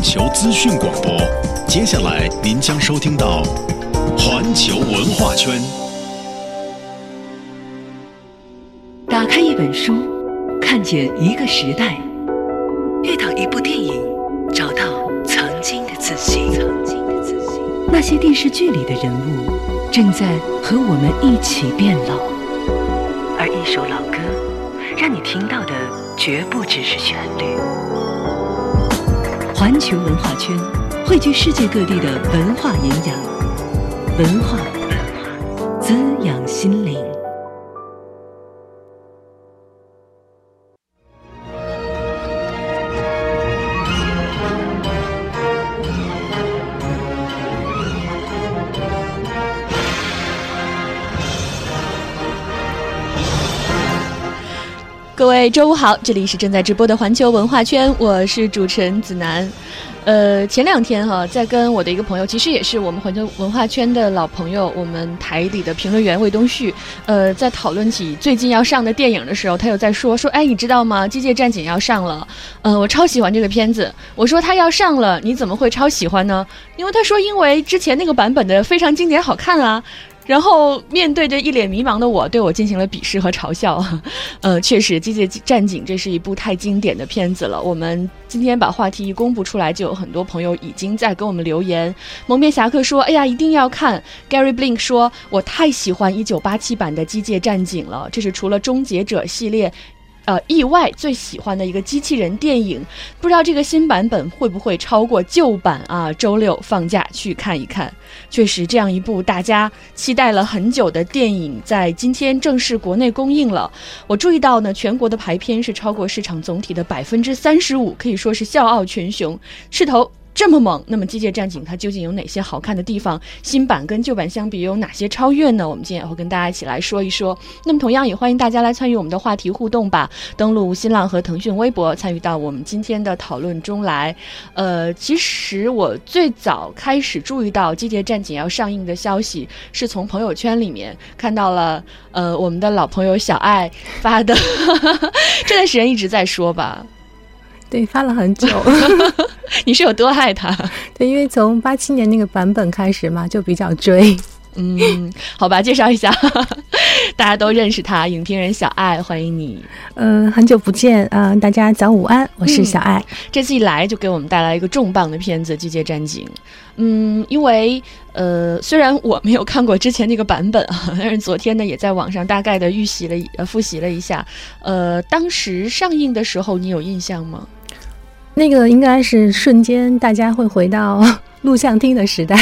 环球资讯广播。接下来您将收听到环球文化圈。打开一本书，看见一个时代；遇到一部电影，找到曾经的自己。那些电视剧里的人物，正在和我们一起变老。而一首老歌，让你听到的绝不只是旋律。环球文化圈汇聚世界各地的文化营养，文化滋养心灵。各位周五好，这里是正在直播的环球文化圈，我是主持人子楠。呃，前两天哈，在跟我的一个朋友，其实也是我们环球文化圈的老朋友，我们台里的评论员魏东旭，呃，在讨论起最近要上的电影的时候，他又在说说，哎，你知道吗？《机械战警》要上了，呃，我超喜欢这个片子。我说他要上了，你怎么会超喜欢呢？因为他说，因为之前那个版本的非常经典，好看啊。然后面对着一脸迷茫的我，对我进行了鄙视和嘲笑。呃，确实，《机械战警》这是一部太经典的片子了。我们今天把话题一公布出来，就有很多朋友已经在给我们留言。蒙面侠客说：“哎呀，一定要看。”Gary Blink 说：“我太喜欢1987版的《机械战警》了，这是除了《终结者》系列。”呃，意外最喜欢的一个机器人电影，不知道这个新版本会不会超过旧版啊？周六放假去看一看。确实，这样一部大家期待了很久的电影，在今天正式国内公映了。我注意到呢，全国的排片是超过市场总体的百分之三十五，可以说是笑傲群雄，势头。这么猛，那么《机械战警》它究竟有哪些好看的地方？新版跟旧版相比有哪些超越呢？我们今天也会跟大家一起来说一说。那么同样也欢迎大家来参与我们的话题互动吧，登录新浪和腾讯微博，参与到我们今天的讨论中来。呃，其实我最早开始注意到《机械战警》要上映的消息，是从朋友圈里面看到了，呃，我们的老朋友小爱发的。这段时间一直在说吧。对，发了很久。你是有多爱他？对，因为从八七年那个版本开始嘛，就比较追。嗯，好吧，介绍一下，大家都认识他，影评人小爱，欢迎你。嗯，很久不见啊，大家早午安，我是小爱。这次一来就给我们带来一个重磅的片子《季节战警》。嗯，因为呃，虽然我没有看过之前那个版本啊，但是昨天呢，也在网上大概的预习了呃复习了一下。呃，当时上映的时候，你有印象吗？那个应该是瞬间，大家会回到 录像厅的时代，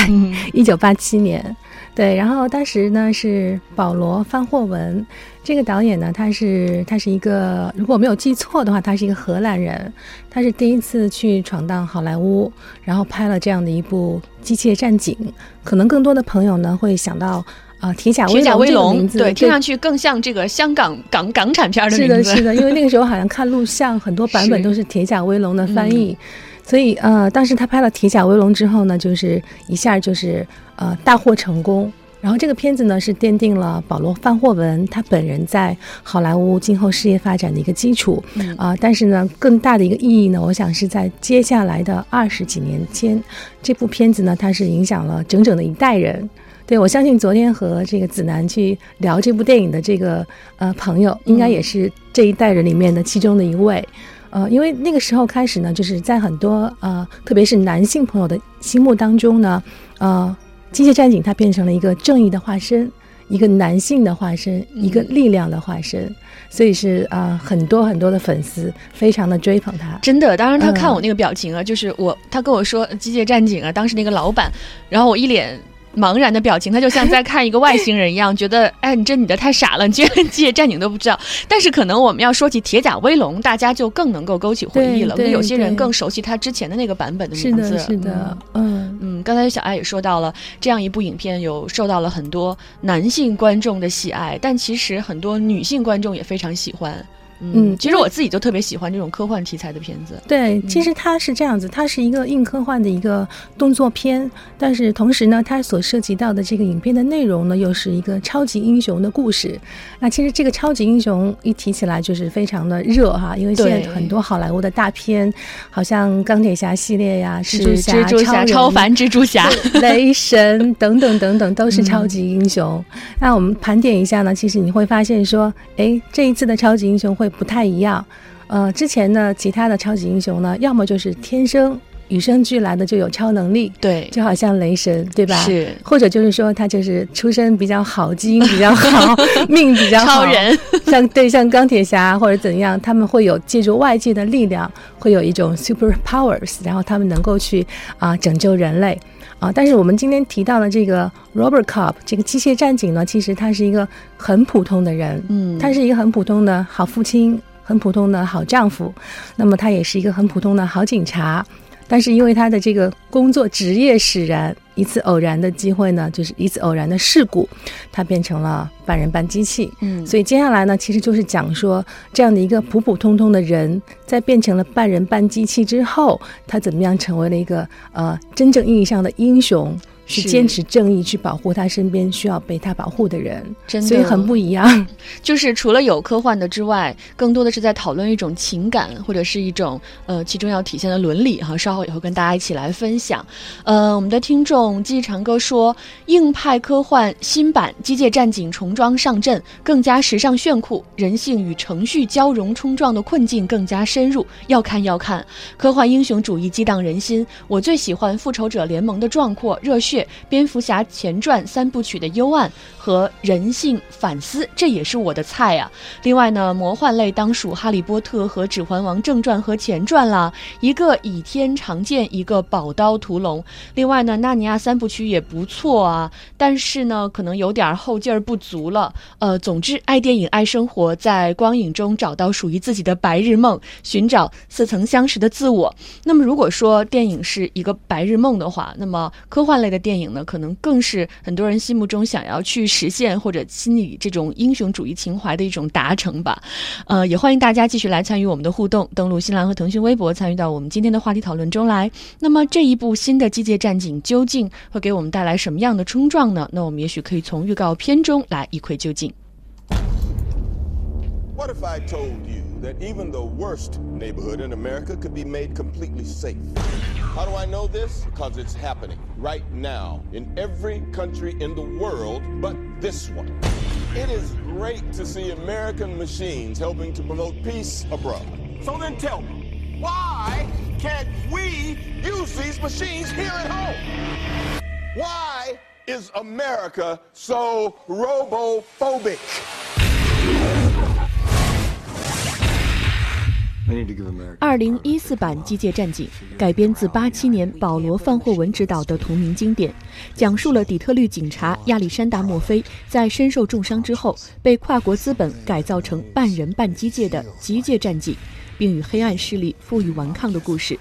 一九八七年。对，然后当时呢是保罗·范霍文这个导演呢，他是他是一个，如果没有记错的话，他是一个荷兰人，他是第一次去闯荡好莱坞，然后拍了这样的一部《机械战警》。可能更多的朋友呢会想到。啊，铁甲铁甲威龙，对，听上去更像这个香港港港产片的名字。是的，是的，因为那个时候好像看录像，很多版本都是铁甲威龙的翻译，所以呃，当时他拍了铁甲威龙之后呢，就是一下就是呃大获成功。然后这个片子呢是奠定了保罗范霍文他本人在好莱坞今后事业发展的一个基础啊。但是呢，更大的一个意义呢，我想是在接下来的二十几年间，这部片子呢，它是影响了整整的一代人。对，我相信昨天和这个子楠去聊这部电影的这个呃朋友，应该也是这一代人里面的其中的一位，呃，因为那个时候开始呢，就是在很多呃，特别是男性朋友的心目当中呢，呃，机械战警它变成了一个正义的化身，一个男性的化身，一个力量的化身，所以是啊，很多很多的粉丝非常的追捧他。真的，当然他看我那个表情啊，就是我他跟我说机械战警啊，当时那个老板，然后我一脸。茫然的表情，他就像在看一个外星人一样，觉得哎，你这女的太傻了，你居然机械战警都不知道。但是可能我们要说起铁甲威龙，大家就更能够勾起回忆了。有些人更熟悉他之前的那个版本的名字。是的，是的，嗯嗯。刚才小艾也说到了，这样一部影片有受到了很多男性观众的喜爱，但其实很多女性观众也非常喜欢。嗯，其实我自己就特别喜欢这种科幻题材的片子。对，其实它是这样子，它是一个硬科幻的一个动作片，但是同时呢，它所涉及到的这个影片的内容呢，又是一个超级英雄的故事。那其实这个超级英雄一提起来就是非常的热哈，因为现在很多好莱坞的大片，好像钢铁侠系列呀、蜘蛛侠、蜘蛛侠、超凡蜘蛛侠、雷神 等等等等，都是超级英雄。那我们盘点一下呢，其实你会发现说，哎，这一次的超级英雄会不太一样。呃，之前呢，其他的超级英雄呢，要么就是天生。与生俱来的就有超能力，对，就好像雷神，对吧？是，或者就是说他就是出身比较好，基 因比较好，命比较好，超人，像对像钢铁侠或者怎样，他们会有借助外界的力量，会有一种 super powers，然后他们能够去啊拯救人类啊。但是我们今天提到的这个 Robert Cobb 这个机械战警呢，其实他是一个很普通的人，嗯，他是一个很普通的好父亲，很普通的好丈夫，那么他也是一个很普通的好警察。但是因为他的这个工作职业使然，一次偶然的机会呢，就是一次偶然的事故，他变成了半人半机器。嗯，所以接下来呢，其实就是讲说这样的一个普普通通的人，在变成了半人半机器之后，他怎么样成为了一个呃真正意义上的英雄。是坚持正义，去保护他身边需要被他保护的人，真的，所以很不一样。就是除了有科幻的之外，更多的是在讨论一种情感，或者是一种呃其中要体现的伦理哈。稍后也会跟大家一起来分享。呃，我们的听众记忆长歌说，硬派科幻新版《机械战警》重装上阵，更加时尚炫酷，人性与程序交融冲撞的困境更加深入，要看要看。科幻英雄主义激荡人心，我最喜欢复仇者联盟的壮阔热血。蝙蝠侠前传三部曲的幽暗和人性反思，这也是我的菜啊。另外呢，魔幻类当属哈利波特和指环王正传和前传啦，一个倚天长剑，一个宝刀屠龙。另外呢，纳尼亚三部曲也不错啊，但是呢，可能有点后劲儿不足了。呃，总之，爱电影爱生活，在光影中找到属于自己的白日梦，寻找似曾相识的自我。那么，如果说电影是一个白日梦的话，那么科幻类的电电影呢，可能更是很多人心目中想要去实现或者心里这种英雄主义情怀的一种达成吧。呃，也欢迎大家继续来参与我们的互动，登录新浪和腾讯微博，参与到我们今天的话题讨论中来。那么这一部新的《机械战警》究竟会给我们带来什么样的冲撞呢？那我们也许可以从预告片中来一窥究竟。What if I told you that even the worst neighborhood in America could be made completely safe? How do I know this? Because it's happening right now in every country in the world but this one. It is great to see American machines helping to promote peace abroad. So then tell me, why can't we use these machines here at home? Why is America so robophobic? 二零一四版《机械战警》改编自八七年保罗·范霍文执导的同名经典，讲述了底特律警察亚历山大·墨菲在身受重伤之后，被跨国资本改造成半人半机械的机械战警，并与黑暗势力负隅顽抗的故事。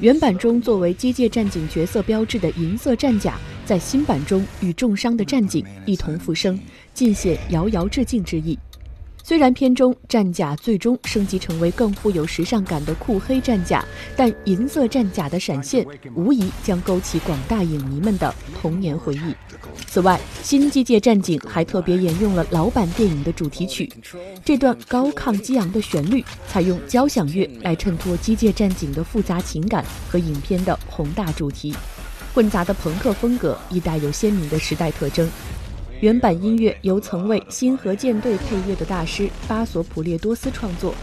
原版中作为机械战警角色标志的银色战甲，在新版中与重伤的战警一同复生，尽显遥遥致敬之意。虽然片中战甲最终升级成为更富有时尚感的酷黑战甲，但银色战甲的闪现无疑将勾起广大影迷们的童年回忆。此外，新机械战警还特别沿用了老版电影的主题曲，这段高亢激昂的旋律采用交响乐来衬托机械战警的复杂情感和影片的宏大主题，混杂的朋克风格亦带有鲜明的时代特征。原版音乐由曾为《星河舰队》配乐的大师巴索普列多斯创作，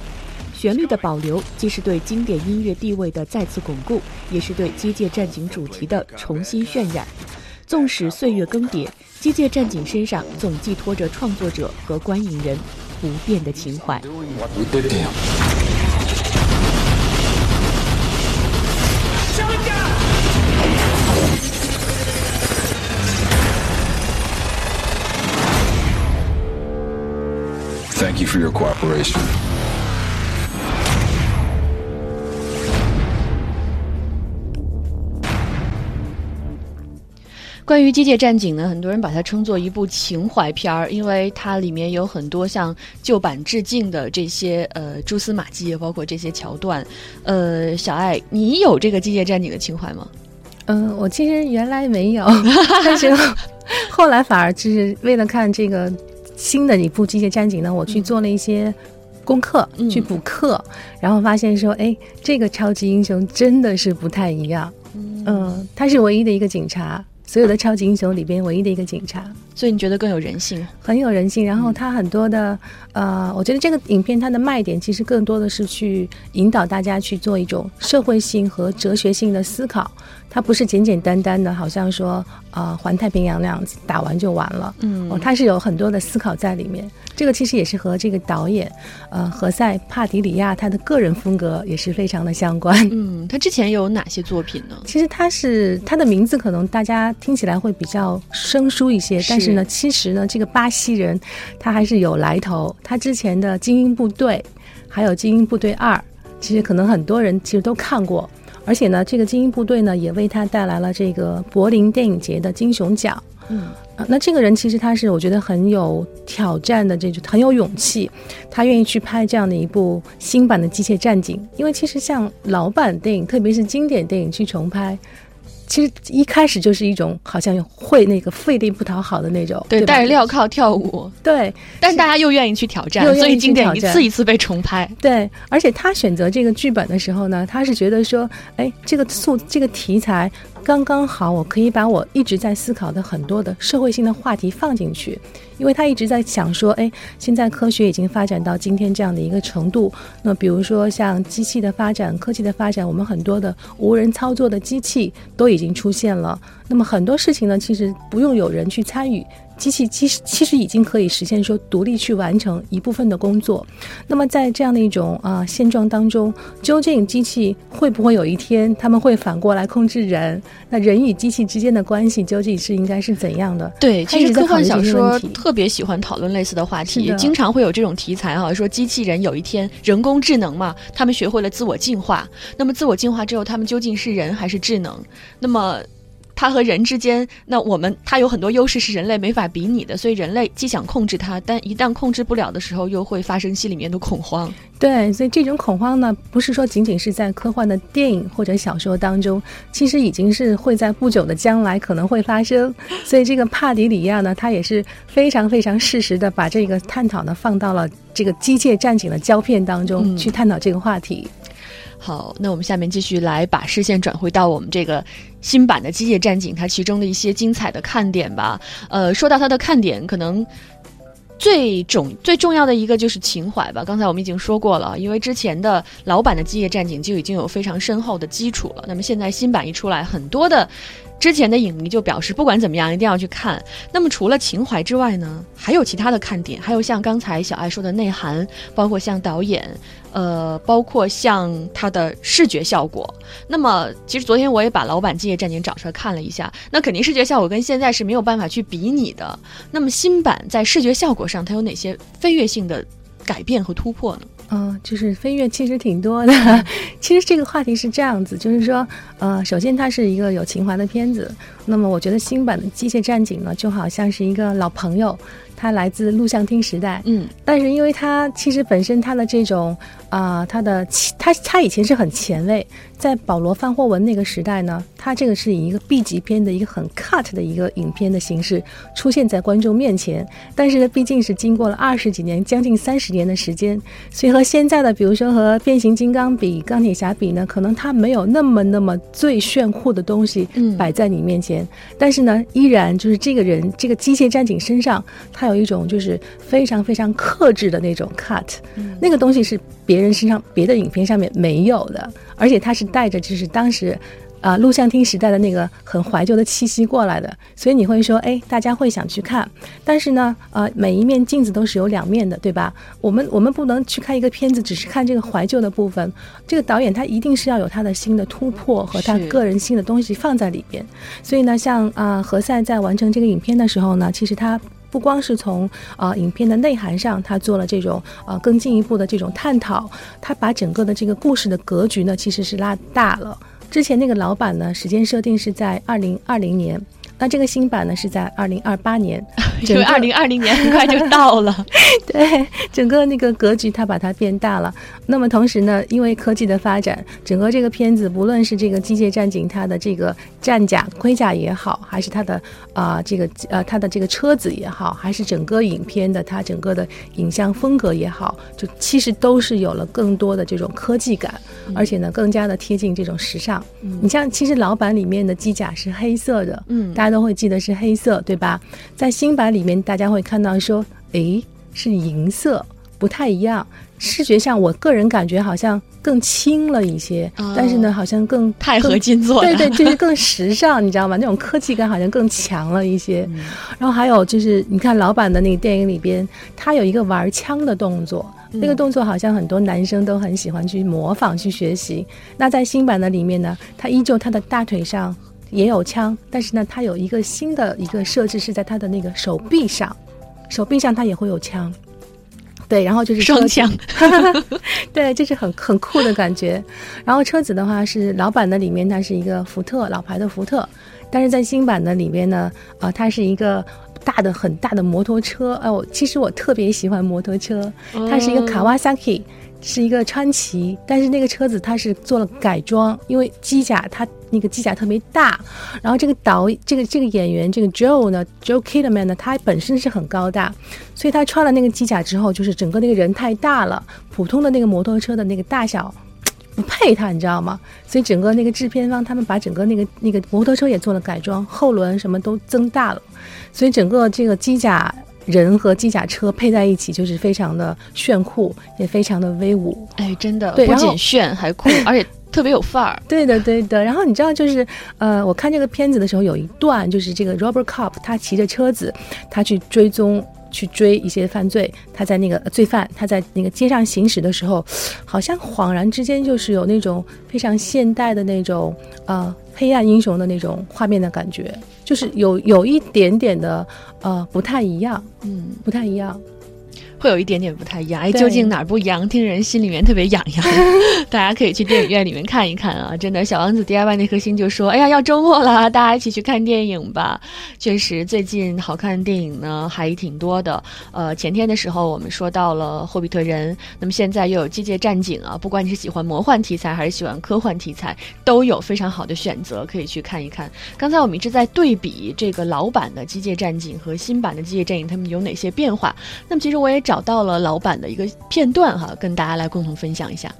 旋律的保留既是对经典音乐地位的再次巩固，也是对《机械战警》主题的重新渲染。纵使岁月更迭，《机械战警》身上总寄托着创作者和观影人不变的情怀。Thank you for your cooperation. 关于《机械战警》呢，很多人把它称作一部情怀片儿，因为它里面有很多向旧版致敬的这些呃蛛丝马迹，包括这些桥段。呃，小爱，你有这个《机械战警》的情怀吗？嗯，我其实原来没有，但是后来反而就是为了看这个新的一部《机械战警》呢，我去做了一些功课，去补课，然后发现说，哎，这个超级英雄真的是不太一样。嗯，他是唯一的一个警察，所有的超级英雄里边唯一的一个警察，所以你觉得更有人性，很有人性。然后他很多的，呃，我觉得这个影片它的卖点其实更多的是去引导大家去做一种社会性和哲学性的思考。它不是简简单单的，好像说呃环太平洋那样子打完就完了。嗯，哦，它是有很多的思考在里面。这个其实也是和这个导演，呃，何塞·帕迪里亚他的个人风格也是非常的相关。嗯，他之前有哪些作品呢？其实他是他的名字可能大家听起来会比较生疏一些，但是呢，其实呢，这个巴西人他还是有来头。他之前的《精英部队》还有《精英部队二》，其实可能很多人其实都看过。而且呢，这个精英部队呢，也为他带来了这个柏林电影节的金熊奖。嗯，那这个人其实他是我觉得很有挑战的，这就很有勇气，他愿意去拍这样的一部新版的《机械战警》，因为其实像老版电影，特别是经典电影去重拍。其实一开始就是一种好像会那个费力不讨好的那种，对，戴着镣铐跳舞，对，但是大家又愿意去挑战，所以经典一次一次被重拍。对，而且他选择这个剧本的时候呢，他是觉得说，哎，这个素这个题材。刚刚好，我可以把我一直在思考的很多的社会性的话题放进去，因为他一直在想说，哎，现在科学已经发展到今天这样的一个程度，那比如说像机器的发展、科技的发展，我们很多的无人操作的机器都已经出现了，那么很多事情呢，其实不用有人去参与。机器其实其实已经可以实现说独立去完成一部分的工作。那么在这样的一种啊现状当中，究竟机器会不会有一天他们会反过来控制人？那人与机器之间的关系究竟是应该是怎样的？对，其实科幻小说特别喜欢讨论类似的话题，经常会有这种题材哈，说机器人有一天人工智能嘛，他们学会了自我进化，那么自我进化之后，他们究竟是人还是智能？那么。它和人之间，那我们它有很多优势是人类没法比拟的，所以人类既想控制它，但一旦控制不了的时候，又会发生心里面的恐慌。对，所以这种恐慌呢，不是说仅仅是在科幻的电影或者小说当中，其实已经是会在不久的将来可能会发生。所以这个帕迪里亚呢，他也是非常非常适时的把这个探讨呢放到了这个机械战警的胶片当中去探讨这个话题。好，那我们下面继续来把视线转回到我们这个新版的《机械战警》它其中的一些精彩的看点吧。呃，说到它的看点，可能最重最重要的一个就是情怀吧。刚才我们已经说过了，因为之前的老版的《机械战警》就已经有非常深厚的基础了。那么现在新版一出来，很多的。之前的影迷就表示，不管怎么样，一定要去看。那么除了情怀之外呢，还有其他的看点，还有像刚才小爱说的内涵，包括像导演，呃，包括像它的视觉效果。那么其实昨天我也把老版《机械战警》找出来看了一下，那肯定视觉效果跟现在是没有办法去比拟的。那么新版在视觉效果上，它有哪些飞跃性的改变和突破呢？嗯，就是飞跃其实挺多的。其实这个话题是这样子，就是说，呃，首先它是一个有情怀的片子。那么我觉得新版的《机械战警》呢，就好像是一个老朋友。它来自录像厅时代，嗯，但是因为它其实本身它的这种啊，它的它它以前是很前卫，在保罗·范霍文那个时代呢，它这个是以一个 B 级片的一个很 cut 的一个影片的形式出现在观众面前。但是呢，毕竟是经过了二十几年，将近三十年的时间，所以和现在的，比如说和变形金刚比、钢铁侠比呢，可能它没有那么那么最炫酷的东西摆在你面前。但是呢，依然就是这个人这个机械战警身上，他有。有一种就是非常非常克制的那种 cut，那个东西是别人身上别的影片上面没有的，而且它是带着就是当时啊录像厅时代的那个很怀旧的气息过来的，所以你会说，哎，大家会想去看。但是呢，呃，每一面镜子都是有两面的，对吧？我们我们不能去看一个片子，只是看这个怀旧的部分。这个导演他一定是要有他的新的突破和他个人新的东西放在里边。所以呢，像啊何塞在完成这个影片的时候呢，其实他。不光是从啊影片的内涵上，他做了这种啊更进一步的这种探讨，他把整个的这个故事的格局呢其实是拉大了。之前那个老板呢，时间设定是在二零二零年，那这个新版呢是在二零二八年，因为二零二零年 很快就到了。对，整个那个格局它把它变大了。那么同时呢，因为科技的发展，整个这个片子不论是这个机械战警它的这个战甲盔甲也好，还是它的啊这个呃它的这个车子也好，还是整个影片的它整个的影像风格也好，就其实都是有了更多的这种科技感，而且呢更加的贴近这种时尚。嗯你像其实老版里面的机甲是黑色的，嗯，大家都会记得是黑色，对吧？在新版里面，大家会看到说，诶，是银色，不太一样。视觉上，我个人感觉好像更轻了一些，但是呢，好像更钛合金做的，对对，就是更时尚，你知道吗？那种科技感好像更强了一些。然后还有就是，你看老版的那个电影里边，他有一个玩枪的动作，那个动作好像很多男生都很喜欢去模仿去学习。那在新版的里面呢，他依旧他的大腿上也有枪，但是呢，它有一个新的一个设置是在它的那个手臂上，手臂上它也会有枪。对，然后就是双枪，对，这是很很酷的感觉。然后车子的话是老版的里面它是一个福特老牌的福特，但是在新版的里面呢，啊，它是一个大的很大的摩托车。哎，我其实我特别喜欢摩托车，它是一个卡瓦萨 i 是一个川崎，但是那个车子它是做了改装，因为机甲它那个机甲特别大，然后这个导这个这个演员这个 Joe 呢，Joe Kidman 呢，他本身是很高大，所以他穿了那个机甲之后，就是整个那个人太大了，普通的那个摩托车的那个大小不配他，你知道吗？所以整个那个制片方他们把整个那个那个摩托车也做了改装，后轮什么都增大了，所以整个这个机甲。人和机甲车配在一起，就是非常的炫酷，也非常的威武。哎，真的，不仅炫还酷，而且特别有范儿。对的，对的。然后你知道，就是呃，我看这个片子的时候，有一段就是这个 Robert Cop 他骑着车子，他去追踪。去追一些犯罪，他在那个罪犯，他在那个街上行驶的时候，好像恍然之间就是有那种非常现代的那种呃黑暗英雄的那种画面的感觉，就是有有一点点的呃不太一样，嗯，不太一样。会有一点点不太一样，哎，究竟哪儿不一样？听人心里面特别痒痒。大家可以去电影院里面看一看啊！真的，小王子 DIY 那颗心就说：“哎呀，要周末了，大家一起去看电影吧。”确实，最近好看的电影呢还挺多的。呃，前天的时候我们说到了《霍比特人》，那么现在又有《机械战警》啊。不管你是喜欢魔幻题材还是喜欢科幻题材，都有非常好的选择可以去看一看。刚才我们一直在对比这个老版的《机械战警》和新版的《机械战警》，他们有哪些变化？那么其实我也找。找到了老板的一个片段哈，跟大家来共同分享一下。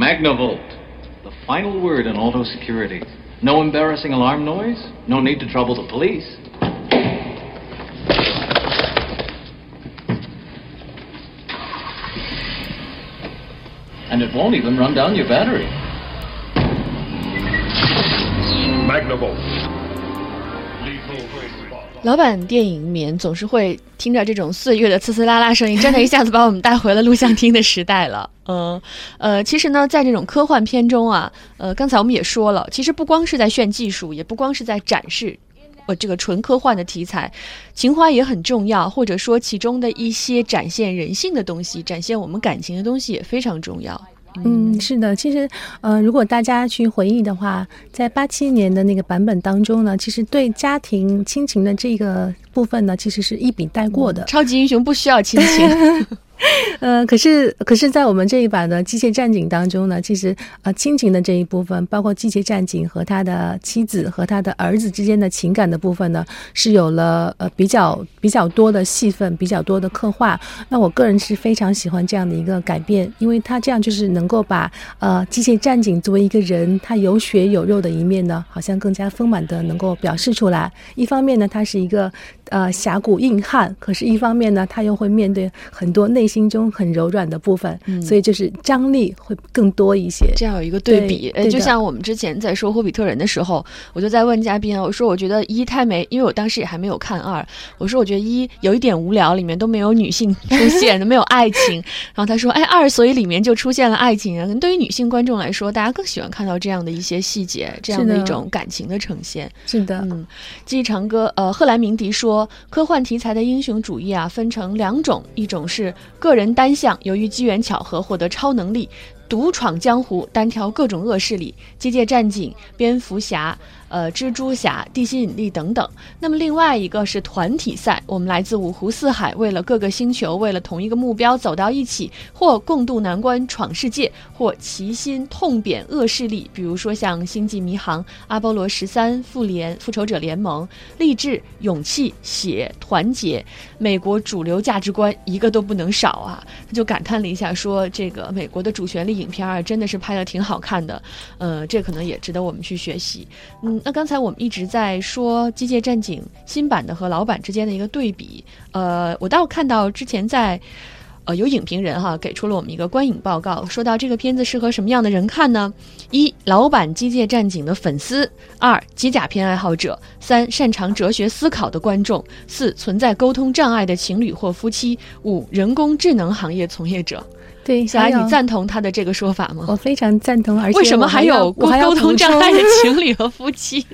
Magnavolt, the final word in auto security. No embarrassing alarm noise, no need to trouble the police. And it won't even run down your battery. Magnavolt. 老版电影里面总是会听着这种岁月的呲呲啦啦声音，真的一下子把我们带回了录像厅的时代了。嗯，呃，其实呢，在这种科幻片中啊，呃，刚才我们也说了，其实不光是在炫技术，也不光是在展示，呃，这个纯科幻的题材，情怀也很重要，或者说其中的一些展现人性的东西，展现我们感情的东西也非常重要。嗯，是的，其实，呃，如果大家去回忆的话，在八七年的那个版本当中呢，其实对家庭亲情的这个部分呢，其实是一笔带过的。超级英雄不需要亲情。呃，可是，可是在我们这一版的机械战警当中呢，其实呃，亲情的这一部分，包括机械战警和他的妻子和他的儿子之间的情感的部分呢，是有了呃比较比较多的戏份，比较多的刻画。那我个人是非常喜欢这样的一个改变，因为他这样就是能够把呃机械战警作为一个人，他有血有肉的一面呢，好像更加丰满的能够表示出来。一方面呢，他是一个呃侠骨硬汉，可是一方面呢，他又会面对很多内。心中很柔软的部分，嗯所以就是张力会更多一些。这样有一个对比，呃，对对就像我们之前在说《霍比特人》的时候，我就在问嘉宾啊，我说我觉得一太没，因为我当时也还没有看二，我说我觉得一有一点无聊，里面都没有女性出现，没有爱情。然后他说，哎，二所以里面就出现了爱情啊。可能对于女性观众来说，大家更喜欢看到这样的一些细节，这样的一种感情的呈现。是的，嗯，记忆长歌，呃，赫兰明迪说，科幻题材的英雄主义啊，分成两种，一种是个人单向，由于机缘巧合获得超能力，独闯江湖，单挑各种恶势力，机械战警、蝙蝠侠。呃，蜘蛛侠、地心引力等等。那么另外一个是团体赛，我们来自五湖四海，为了各个星球，为了同一个目标走到一起，或共度难关闯世界，或齐心痛扁恶势力。比如说像《星际迷航》《阿波罗十三》《复联》《复仇者联盟》，励志、勇气、血、团结，美国主流价值观一个都不能少啊！他就感叹了一下，说这个美国的主旋律影片啊，真的是拍的挺好看的。呃，这可能也值得我们去学习。嗯，那刚才我们一直在说《机械战警》新版的和老版之间的一个对比。呃，我倒看到之前在。呃，有影评人哈给出了我们一个观影报告，说到这个片子适合什么样的人看呢？一、老版《机械战警》的粉丝；二、机甲片爱好者；三、擅长哲学思考的观众；四、存在沟通障碍的情侣或夫妻；五、人工智能行业从业者。对，小艾，你赞同他的这个说法吗？我非常赞同，而且为什么还有沟要我还要沟通障碍的 情侣和夫妻？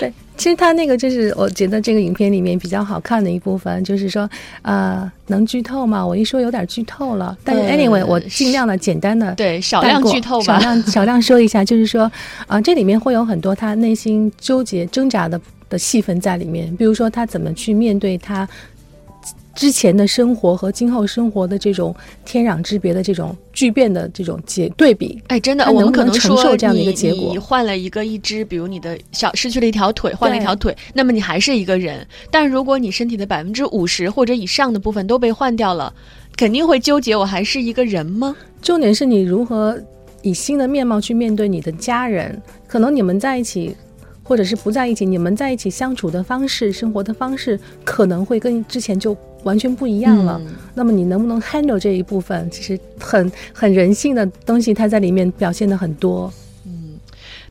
对，其实他那个就是我觉得这个影片里面比较好看的一部分，就是说，呃，能剧透吗？我一说有点剧透了，但是呃 anyway，我尽量的简单的对，少量剧透吧少吧。量少量说一下，就是说，啊、这里面会有很多他内心纠结挣扎的的戏份在里面，比如说他怎么去面对他之前的生活和今后生活的这种天壤之别的这种巨变的这种结对比。哎，真的，他我们可能承受这样的一个结果你换了一个一只，比如你的小失去了一条腿，换了一条腿，那么你还是一个人。但如果你身体的百分之五十或者以上的部分都被换掉了，肯定会纠结，我还是一个人吗？重点是你如何以新的面貌去面对你的家人，可能你们在一起。或者是不在一起，你们在一起相处的方式、生活的方式，可能会跟之前就完全不一样了。嗯那么你能不能 handle 这一部分？其实很很人性的东西，它在里面表现的很多。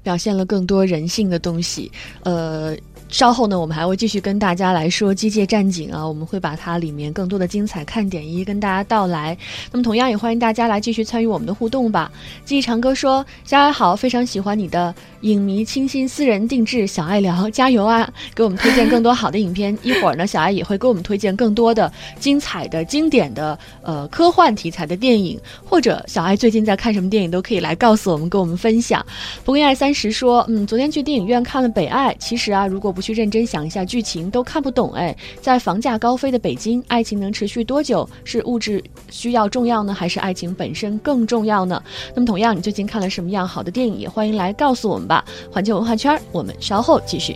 表现了更多人性的东西。呃，稍后呢，我们还会继续跟大家来说《机械战警》啊，我们会把它里面更多的精彩看点一一跟大家道来。那么，同样也欢迎大家来继续参与我们的互动吧。记忆长歌说：“小爱好，非常喜欢你的影迷清新私人定制小爱聊，加油啊！给我们推荐更多好的影片。一会儿呢，小爱也会给我们推荐更多的精彩的、经典的呃科幻题材的电影，或者小爱最近在看什么电影，都可以来告诉我们，跟我们分享。不过爱三十说，嗯，昨天去电影院看了《北爱》，其实啊，如果不去认真想一下剧情，都看不懂。哎，在房价高飞的北京，爱情能持续多久？是物质需要重要呢，还是爱情本身更重要呢？那么同样，你最近看了什么样好的电影？也欢迎来告诉我们吧。环球文化圈，我们稍后继续。